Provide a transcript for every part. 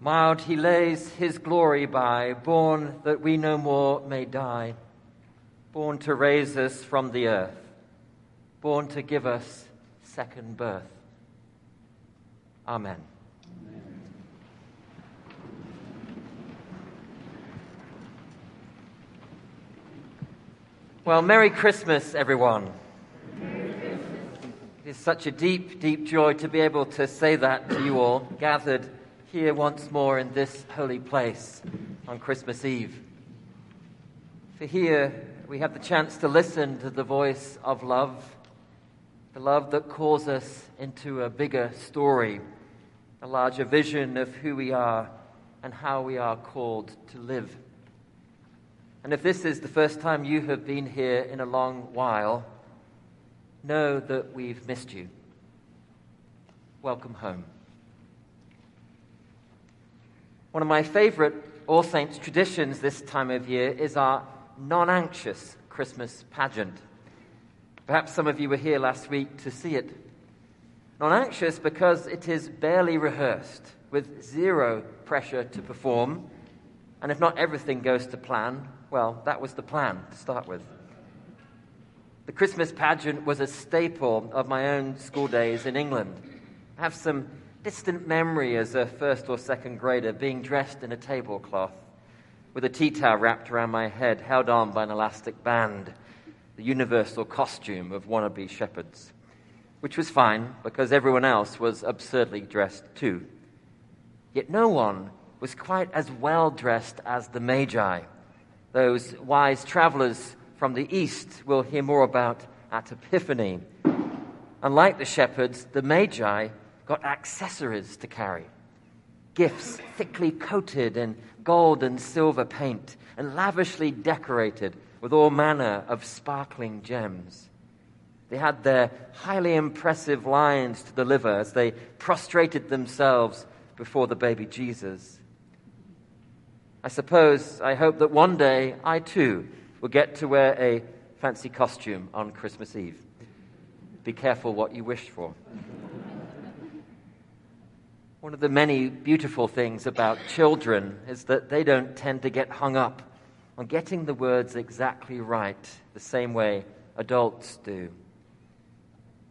Mild he lays his glory by, born that we no more may die, born to raise us from the earth, born to give us second birth. Amen. Well, Merry Christmas, everyone. It is such a deep, deep joy to be able to say that to you all, gathered here once more in this holy place on Christmas Eve. For here we have the chance to listen to the voice of love, the love that calls us into a bigger story, a larger vision of who we are and how we are called to live. And if this is the first time you have been here in a long while, know that we've missed you. Welcome home. One of my favorite All Saints traditions this time of year is our non anxious Christmas pageant. Perhaps some of you were here last week to see it. Non anxious because it is barely rehearsed, with zero pressure to perform. And if not everything goes to plan, well, that was the plan to start with. The Christmas pageant was a staple of my own school days in England. I have some distant memory as a first or second grader being dressed in a tablecloth with a tea towel wrapped around my head, held on by an elastic band, the universal costume of wannabe shepherds, which was fine because everyone else was absurdly dressed too. Yet no one was quite as well dressed as the Magi, those wise travelers from the east we'll hear more about at Epiphany. Unlike the shepherds, the Magi got accessories to carry gifts thickly coated in gold and silver paint and lavishly decorated with all manner of sparkling gems. They had their highly impressive lines to deliver as they prostrated themselves before the baby Jesus. I suppose, I hope that one day I too will get to wear a fancy costume on Christmas Eve. Be careful what you wish for. One of the many beautiful things about children is that they don't tend to get hung up on getting the words exactly right the same way adults do.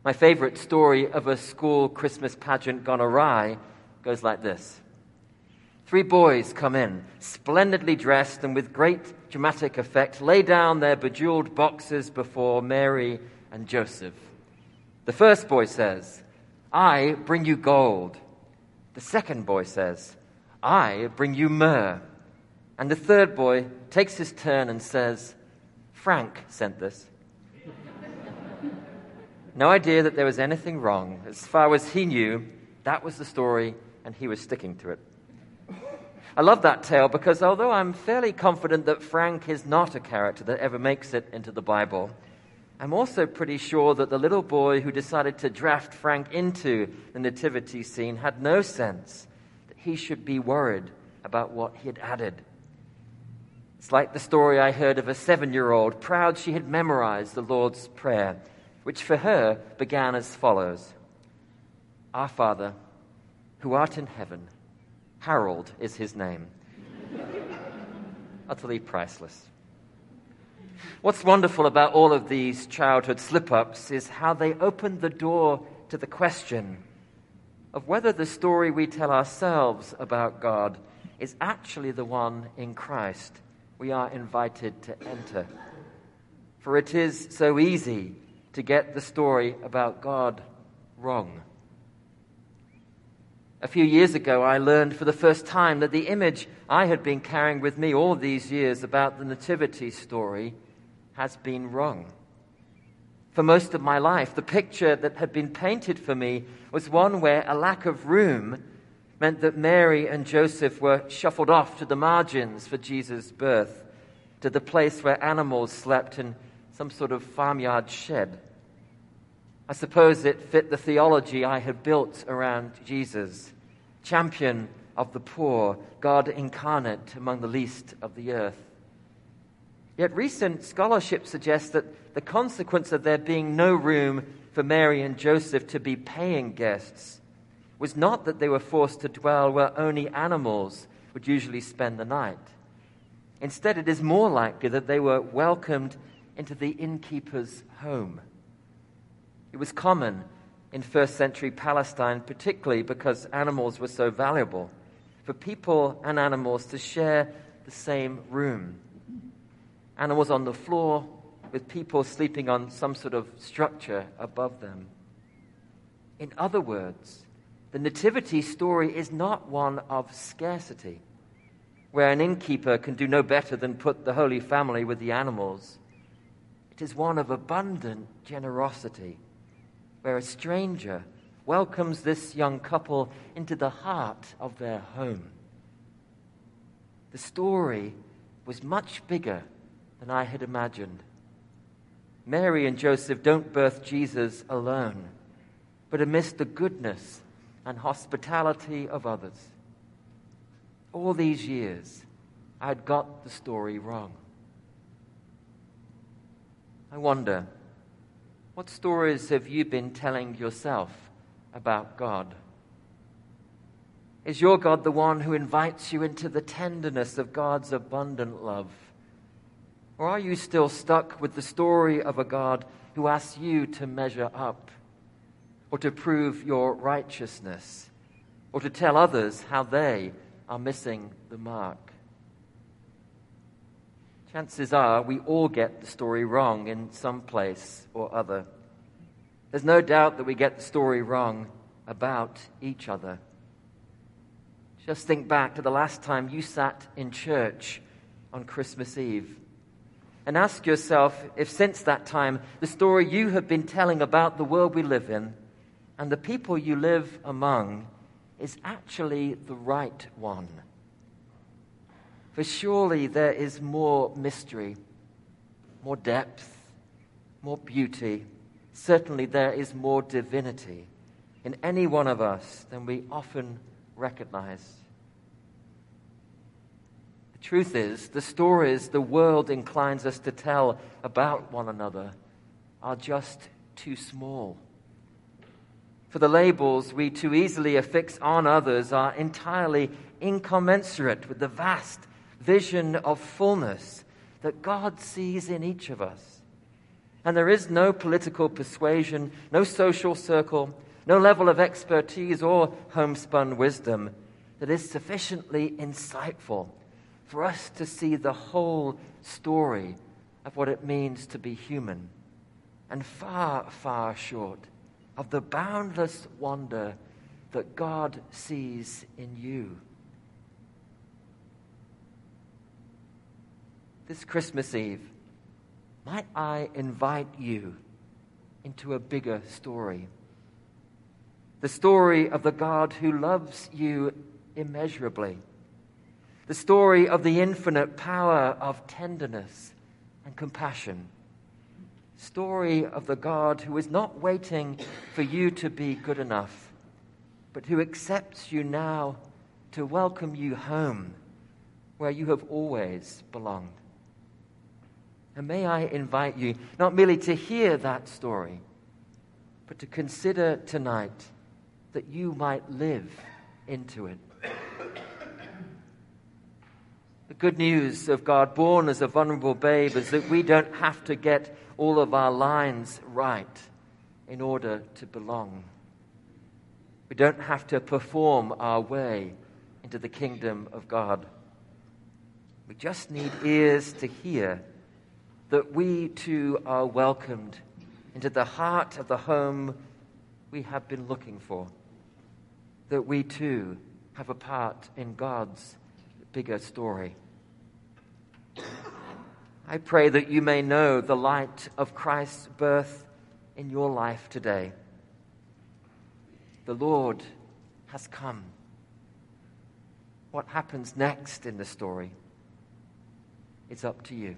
My favorite story of a school Christmas pageant gone awry goes like this. Three boys come in, splendidly dressed and with great dramatic effect, lay down their bejeweled boxes before Mary and Joseph. The first boy says, I bring you gold. The second boy says, I bring you myrrh. And the third boy takes his turn and says, Frank sent this. no idea that there was anything wrong. As far as he knew, that was the story, and he was sticking to it. I love that tale because although I'm fairly confident that Frank is not a character that ever makes it into the Bible, I'm also pretty sure that the little boy who decided to draft Frank into the nativity scene had no sense that he should be worried about what he had added. It's like the story I heard of a seven year old proud she had memorized the Lord's Prayer, which for her began as follows Our Father, who art in heaven, Harold is his name. Utterly priceless. What's wonderful about all of these childhood slip ups is how they open the door to the question of whether the story we tell ourselves about God is actually the one in Christ we are invited to enter. For it is so easy to get the story about God wrong. A few years ago, I learned for the first time that the image I had been carrying with me all these years about the Nativity story has been wrong. For most of my life, the picture that had been painted for me was one where a lack of room meant that Mary and Joseph were shuffled off to the margins for Jesus' birth, to the place where animals slept in some sort of farmyard shed. I suppose it fit the theology I had built around Jesus, champion of the poor, God incarnate among the least of the earth. Yet recent scholarship suggests that the consequence of there being no room for Mary and Joseph to be paying guests was not that they were forced to dwell where only animals would usually spend the night. Instead, it is more likely that they were welcomed into the innkeeper's home. It was common in first century Palestine, particularly because animals were so valuable, for people and animals to share the same room. Animals on the floor, with people sleeping on some sort of structure above them. In other words, the Nativity story is not one of scarcity, where an innkeeper can do no better than put the Holy Family with the animals. It is one of abundant generosity, where a stranger welcomes this young couple into the heart of their home. The story was much bigger than I had imagined. Mary and Joseph don't birth Jesus alone, but amidst the goodness and hospitality of others. All these years, I had got the story wrong. I wonder, what stories have you been telling yourself about God? Is your God the one who invites you into the tenderness of God's abundant love? Or are you still stuck with the story of a God who asks you to measure up, or to prove your righteousness, or to tell others how they are missing the mark? Chances are we all get the story wrong in some place or other. There's no doubt that we get the story wrong about each other. Just think back to the last time you sat in church on Christmas Eve and ask yourself if since that time the story you have been telling about the world we live in and the people you live among is actually the right one. For surely there is more mystery, more depth, more beauty. Certainly there is more divinity in any one of us than we often recognize. The truth is, the stories the world inclines us to tell about one another are just too small. For the labels we too easily affix on others are entirely incommensurate with the vast vision of fullness that God sees in each of us. And there is no political persuasion, no social circle, no level of expertise or homespun wisdom that is sufficiently insightful for us to see the whole story of what it means to be human, and far, far short of the boundless wonder that God sees in you. This Christmas Eve, might I invite you into a bigger story? The story of the God who loves you immeasurably the story of the infinite power of tenderness and compassion. Story of the God who is not waiting for you to be good enough, but who accepts you now to welcome you home where you have always belonged. And may I invite you not merely to hear that story, but to consider tonight that you might live into it. The good news of God born as a vulnerable babe is that we don't have to get all of our lines right in order to belong. We don't have to perform our way into the kingdom of God. We just need ears to hear that we too are welcomed into the heart of the home we have been looking for. That we too have a part in God's bigger story. I pray that you may know the light of Christ's birth in your life today. The Lord has come. What happens next in the story? It's up to you.